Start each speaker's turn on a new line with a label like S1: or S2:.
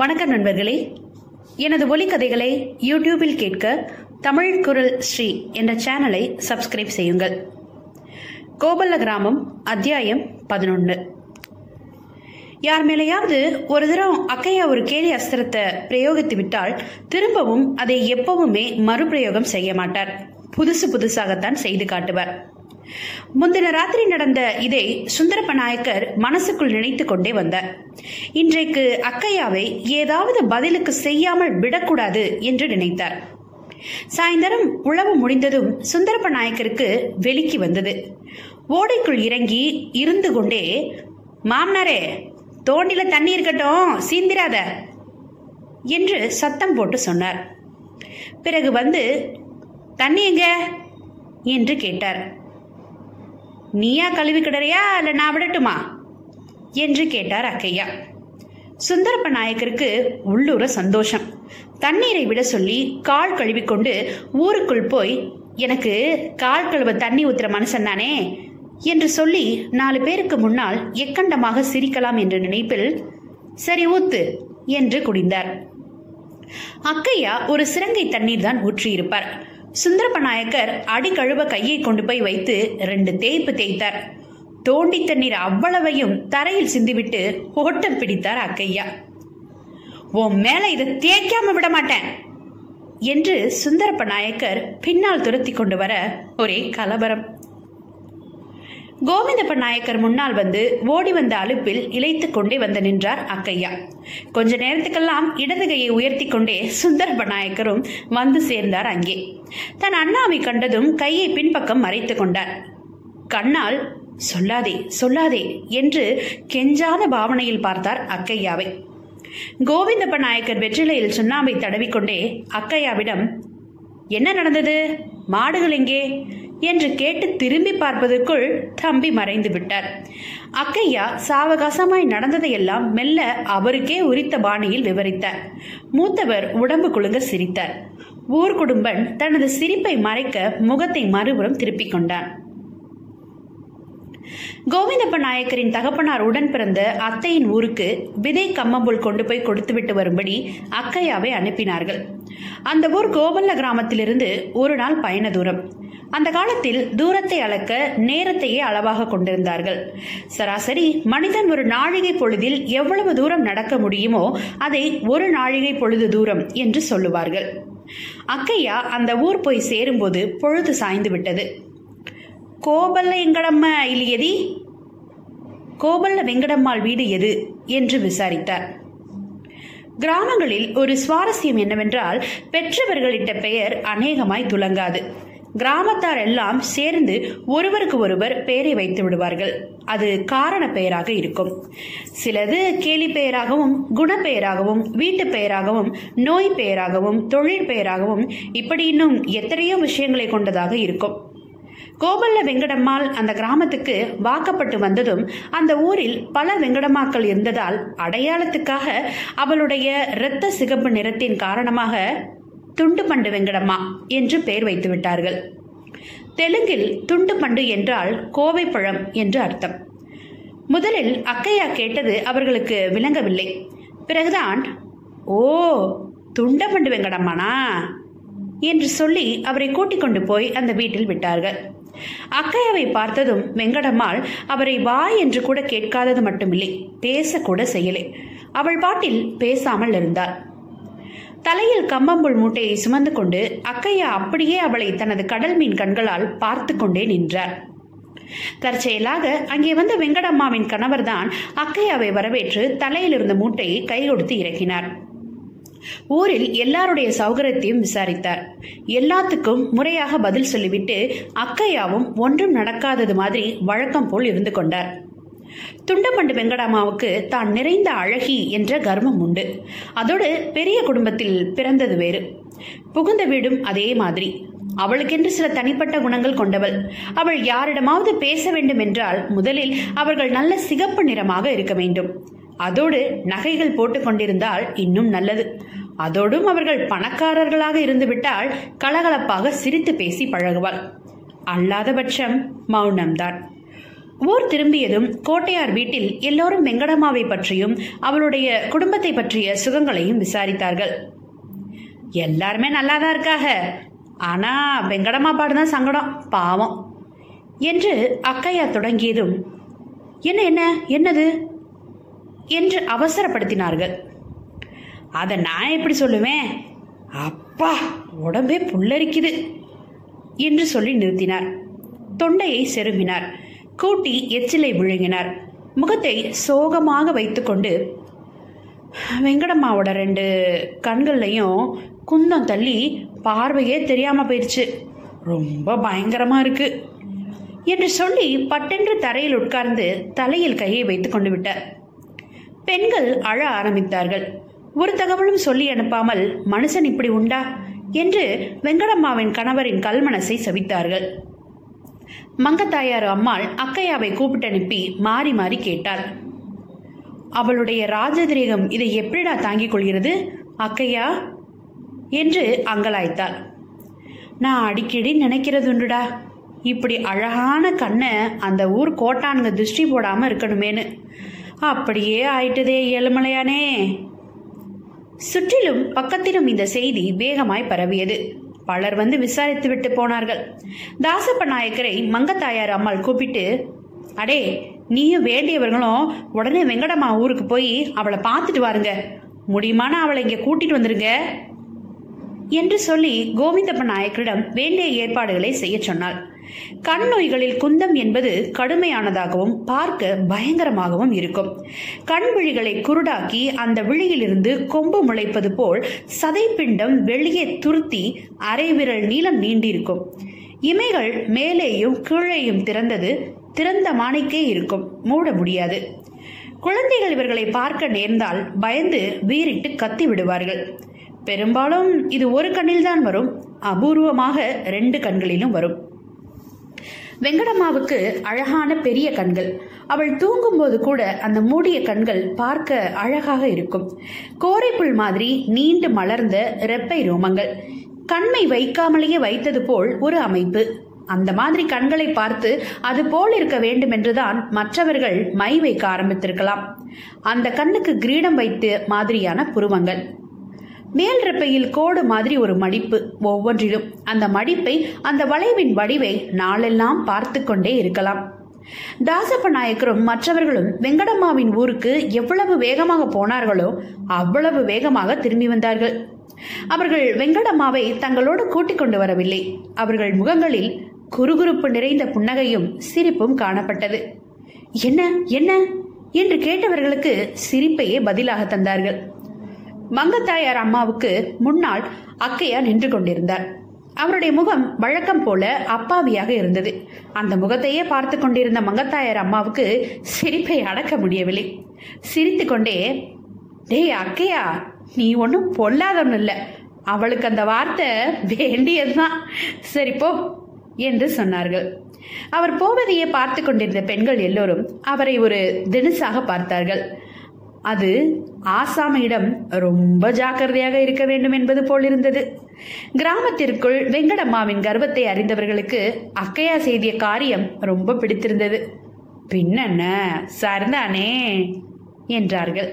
S1: வணக்கம் நண்பர்களே. எனது ஒலிக்கதைகளை யூடியூபில் கேட்க தமிழ் குரல் ஸ்ரீ என்ற சேனலை சப்ஸ்கிரைப் செய்யுங்கள். கோபல்ல கிராமம் அத்தியாயம் பதினொன்று யார் மேலேயாவது ஒரு தரம் அக்கையா ஒரு கேலி அஸ்திரத்தை பிரயோகித்து விட்டால் திரும்பவும் அதை எப்பவுமே மறுபிரயோகம் செய்ய மாட்டார். புதுசு புதுசாகத்தான் செய்து காட்டுவார். முந்தின ராத்திரி நடந்த இதை சுந்தரப்ப நாயக்கர் மனசுக்குள் நினைத்து கொண்டே வந்தார். இன்றைக்கு அக்கையாவை ஏதாவது பதிலுக்கு செய்யாமல் விடக்கூடாது என்று நினைத்தார். சாயந்தரம் உழவு முடிந்ததும் சுந்தரப்ப நாயக்கருக்கு வெளிக்கு வந்தது. ஓடைக்குள் இறங்கி இருந்து கொண்டே மாமனாரே தோண்டில தண்ணி இருக்கட்டும் சீந்திராத என்று சத்தம் போட்டு சொன்னார். பிறகு வந்து தண்ணி எங்க? என்று கேட்டார். நீயா கழுவி கிடறியா இல்ல நான் விடட்டுமா? என்று கேட்டார் அக்கையா. சுந்தரப்ப நாயக்கருக்கு உள்ளூர சந்தோஷம். தண்ணீரை விட சொல்லி கால் கழுவிக்கொண்டு ஊருக்குள் போய் எனக்கு கால் கழுவ தண்ணி ஊத்துற மனுஷன் தானே? என்று சொல்லி நாலு பேருக்கு முன்னால் எக்கண்டமாக சிரிக்கலாம் என்ற நினைப்பில் சரி ஊத்து என்று குடிந்தார். அக்கையா ஒரு சிறங்கை தண்ணீர் தான் ஊற்றியிருப்பார். சுந்தரப்ப நாயக்கர் அடி கழுவ கையை கொண்டு போய் வைத்து ரெண்டு தேய்ப்பு தேய்த்தார். தோண்டி தண்ணீர் அவ்வளவையும் தரையில் சிந்திவிட்டு ஓட்டம் பிடித்தார் அக்கையா. உன் மேல இதை தேய்க்காம விட மாட்டேன் என்று சுந்தரப்ப நாயக்கர் பின்னால் துரத்தி கொண்டு வர ஒரே கலவரம். கோவிந்தப்ப நாயக்கர் முன்னால் வந்து ஓடி வந்த அலுப்பில் இழைத்துக் கொண்டே வந்து நின்றார் அக்கையா. கொஞ்ச நேரத்துக்கெல்லாம் இடது கையை உயர்த்தி கொண்டே சுந்தரப்ப நாயக்கரும் வந்து சேர்ந்தார் அங்கே. தன் அண்ணாவை கண்டதும் கையை பின்பக்கம் மறைத்துக் கொண்டார். கண்ணால் சொல்லாதே சொல்லாதே என்று கெஞ்சாத பாவனையில் பார்த்தார் அக்கையாவை. கோவிந்தப்ப நாயக்கர் வெற்றிலையில் சுண்ணாம்பை தடவிக்கொண்டே அக்கையாவிடம் என்ன நடந்தது? மாடுகள் எங்கே? என்று கேட்டு திரும்பி பார்ப்பதற்குள் தம்பி மறைந்து விட்டார். அக்கையா சாவகாசமாய் நடந்ததையெல்லாம் மெல்ல அவருக்கே உரித்த பாணியில் விவரித்தார். மூத்தவர் உடம்பு குலுங்க சிரித்தார். ஊர்குடும்பன் தனது சிரிப்பை மறைக்க முகத்தை மறுபுறம் திருப்பிக் கொண்டான். கோவிந்தப்ப நாயக்கரின் தகப்பனார் உடன் பிறந்த அத்தையின் ஊருக்கு விதை கம்மம்புல் கொண்டு போய் கொடுத்துவிட்டு வரும்படி அக்கையாவை அனுப்பினார்கள். அந்த ஊர் கோபல்ல கிராமத்திலிருந்து ஒரு நாள் பயண தூரம். அந்த காலத்தில் தூரத்தை அளக்க நேரத்தையே அளவாக கொண்டிருந்தார்கள். சராசரி மனிதன் ஒரு நாழிகை பொழுதில் எவ்வளவு தூரம் நடக்க முடியுமோ அதை ஒரு நாழிகை பொழுது தூரம் என்று சொல்லுவார்கள். அக்கையா அந்த ஊர் போய் சேரும்போது பொழுது சாய்ந்து விட்டது. கோபல்ல எங்கடம்ம இல்லையதி கோபல்ல வெங்கடம்மாள் வீடு எது? என்று விசாரித்தார். கிராமங்களில் ஒரு சுவாரஸ்யம் என்னவென்றால் பெற்றவர்களிட்ட பெயர் அநேகமாய் துலங்காது. கிராமத்தார் எல்லாம் சேர்ந்து ஒருவருக்கு ஒருவர் பெயரை வைத்து விடுவார்கள். அது காரண பெயராக இருக்கும். சிலது கேலி பெயராகவும் குணப்பெயராகவும் வீட்டு பெயராகவும் நோய் பெயராகவும் தொழில் பெயராகவும் இப்படி இன்னும் எத்தனையோ விஷயங்களை கொண்டதாக இருக்கும். கோபல்ல வெங்கடம்மாள் அந்த கிராமத்துக்கு வாக்கப்பட்டு வந்ததும் அந்த ஊரில் பல வெங்கடம்மாக்கள் இருந்ததால் அடையாளத்துக்காக அவளுடைய இரத்த சிகப்பு நிறத்தின் காரணமாக துண்டுபண்டு வெங்கடம்மா என்று பெயர் வைத்து விட்டார்கள். தெலுங்கில் துண்டுபண்டு என்றால் கோவை பழம் என்று அர்த்தம். முதலில் அக்கையா கேட்டது அவர்களுக்கு விளங்கவில்லை. பிறகுதான் ஓ துண்டபண்டு வெங்கடம்மானா? என்று சொல்லி அவரை கூட்டிக் கொண்டு போய் அந்த வீட்டில் விட்டார்கள். அக்கையாவை பார்த்ததும் வெங்கடம்மாள் அவரை வா என்று கூட கேட்காதது மட்டுமில்லை பேசக்கூட செய்யலை. அவள் பாட்டில் பேசாமல் இருந்தாள். தலையில் கம்பம்புல் மூட்டையை சுமந்து கொண்டு அக்கையா அப்படியே அவளை தனது கடல் மீன் கண்களால் பார்த்து கொண்டே நின்றார். தற்செயலாக அங்கே வந்த வெங்கடம்மாவின் கணவர்தான் அக்கையாவை வரவேற்று தலையில் இருந்த மூட்டையை கை கொடுத்து இறக்கினார். ஊரில் எல்லாருடைய சௌகரியத்தையும் விசாரித்தார். எல்லாத்துக்கும் முறையாக பதில் சொல்லிவிட்டு அக்கையாவும் ஒன்றும் நடக்காதது மாதிரி வழக்கம் போல் இருந்து கொண்டார். துண்டப்பண்டு வெங்கடாமாவுக்கு தான் நிறைந்த அழகி என்ற கர்வம் உண்டு. அதோடு பெரிய குடும்பத்தில் பிறந்தது வேறு. புகுந்த வீடும் அதே மாதிரி. அவளுக்கென்று சில தனிப்பட்ட குணங்கள் கொண்டவள். அவள் யாரிடமாவது பேச வேண்டும் என்றால் முதலில் அவர்கள் நல்ல சிகப்பு நிறமாக இருக்க வேண்டும். அதோடு நகைகள் போட்டுக்கொண்டிருந்தால் இன்னும் நல்லது. அதோடும் அவர்கள் பணக்காரர்களாக இருந்துவிட்டால் கலகலப்பாக சிரித்து பேசி பழகுவாள். அல்லாத பட்சம் மௌனம்தான். ஊர் திரும்பியதும் கோட்டையார் வீட்டில் எல்லோரும் வெங்கடம்மாவை பற்றியும் அவளுடைய குடும்பத்தை பற்றிய சுகங்களையும் விசாரித்தார்கள். எல்லாருமே நல்லா தான் இருக்காக. ஆனா வெங்கடம்மா பாடுதான் சங்கடம். பாவம். என்று அக்கையா தொடங்கியதும் என்ன என்ன என்னது? என்று அவசரப்படுத்தினார்கள். அதை நான் எப்படி சொல்லுவேன்? அப்பா உடம்பே புல்லரிக்குது என்று சொல்லி நிறுத்தினார். தொண்டையை செருமினார் கூட்டி எச்சிலை விழுங்கினார். முகத்தை சோகமாக வைத்துக்கொண்டு வெங்கடம்மாவோட ரெண்டு கண்கள்லையும் குந்தம் தள்ளி பார்வையே தெரியாம போயிடுச்சு ரொம்ப பயங்கரமா இருக்கு என்று சொல்லி பட்டென்று தரையில் உட்கார்ந்து தலையில் கையை வைத்துக் கொண்டு விட்டார். பெண்கள் அழ ஆரம்பித்தார்கள். ஒரு தகவலும் சொல்லி அனுப்பாமல் மனுஷன் இப்படி உண்டா? என்று வெங்கடம்மாவின் கணவரின் கல்மனசை சவித்தார்கள். மங்கத்தாயார் அம்மாள் அக்கையாவை கூப்பிட்டு அனுப்பி மாறி மாறி கேட்டாள். அவளுடைய ராஜதிரேகம் இதை எப்படிடா தாங்கிக் கொள்கிறது? அக்கையா? என்று அங்கலாய்த்தாள். நான் அடிக்கடி நினைக்கிறதுண்டுடா இப்படி அழகான கண்ணை அந்த ஊர் கோட்டானுங்க திருஷ்டி போடாம இருக்கணுமேனு. அப்படியே ஆயிட்டதே ஏழுமலையானே. சுற்றிலும் பக்கத்திலும் இந்த செய்தி வேகமாய் பரவியது. பலர் வந்து விசாரித்து விட்டு போனார்கள். தாசப்ப நாயக்கரை மங்கத்தாயார் அம்மாள் கூப்பிட்டு அடே நீயும் வேண்டியவர்களும் உடனே வெங்கடம்மா ஊருக்கு போய் அவளை பார்த்துட்டு வாருங்க. முடியுமானா அவளை இங்கே கூட்டிட்டு வந்துருங்க? என்று சொல்லி கோவிந்தப்ப நாயக்கரிடம் வேண்டிய ஏற்பாடுகளை செய்ய சொன்னாள். கண் நோய்களில் குந்தம் என்பது கடுமையானதாகவும் பார்க்க பயங்கரமாகவும் இருக்கும். கண் விழிகளை குருடாக்கி அந்த விழியிலிருந்து கொம்பு முளைப்பது போல் சதைப்பிண்டம் வெளியே துருத்தி அரை விரல் நீளம் நீண்டிருக்கும். இமைகள் மேலேயும் கீழேயும் திறந்தது திறந்த மாணிக்கே இருக்கும். மூட முடியாது. குழந்தைகள் இவர்களை பார்க்க நேர்ந்தால் பயந்து வீறிட்டு கத்தி விடுவார்கள். பெரும்பாலும் இது ஒரு கண்ணில்தான் வரும் அபூர்வமாக ரெண்டு கண்களிலும் வரும். வெங்கடம்மாவுக்கு அழகான பெரிய கண்கள். அவள் தூங்கும்போது கூட அந்த மூடிய கண்கள் பார்க்க அழகாக இருக்கும். கோரைப்புல் மாதிரி நீண்டு மலர்ந்த ரெப்பை ரோமங்கள். கண்மை வைக்காமலேயே வைத்தது போல் ஒரு அமைப்பு. அந்த மாதிரி கண்களை பார்த்து அது போல் இருக்க வேண்டும் என்றுதான் மற்றவர்கள் மை வைக்க ஆரம்பித்திருக்கலாம். அந்த கண்ணுக்கு கிரீடம் வைத்து மாதிரியான புருவங்கள். மேல் ரெப்பையில் கோடு மாதிரி ஒரு மடிப்பு ஒவ்வொன்றிலும். அந்த மடிப்பை அந்த வளைவின் வடிவை நாளெல்லாம் பார்த்து கொண்டே இருக்கலாம். தாசப்ப நாயக்கரும் மற்றவர்களும் வெங்கடம்மாவின் ஊருக்கு எவ்வளவு வேகமாக போனார்களோ அவ்வளவு வேகமாக திரும்பி வந்தார்கள். அவர்கள் வெங்கடம்மாவை தங்களோடு கூட்டிக் கொண்டு வரவில்லை. அவர்கள் முகங்களில் குறுகுறுப்பு நிறைந்த புன்னகையும் சிரிப்பும் காணப்பட்டது. என்ன என்ன? என்று கேட்டவர்களுக்கு சிரிப்பையே பதிலாக தந்தார்கள். மங்கத்தாயார் அம்மாவுக்கு முன்னால் அக்கையா நின்று கொண்டிருந்தார். அவருடைய முகம் வழக்கம் போல அப்பாவியாக இருந்தது. அந்த முகத்தையே பார்த்து கொண்டிருந்த மங்கத்தாயார் அம்மாவுக்கு சிரிப்பை அடக்க முடியவில்லை. சிரித்து கொண்டே டேய் அக்கையா நீ ஒன்றும் பொல்லாதவன் இல்லை. அவளுக்கு அந்த வார்த்தை வேண்டியதுதான். சரி போ என்று சொன்னார்கள். அவர் போவதையே பார்த்து கொண்டிருந்த பெண்கள் எல்லோரும் அவரை ஒரு தினுசாக பார்த்தார்கள். அது ஆசாமியிடம் ரொம்ப ஜாக்கிரதையாக இருக்க வேண்டும் என்பது போல் இருந்தது. கிராமத்திற்குள் வெங்கடம்மாவின் கர்வத்தை அறிந்தவர்களுக்கு அக்கையா செய்திய காரியம் ரொம்ப பிடித்திருந்தது. பின்னென்ன சார்ந்தானே என்றார்கள்.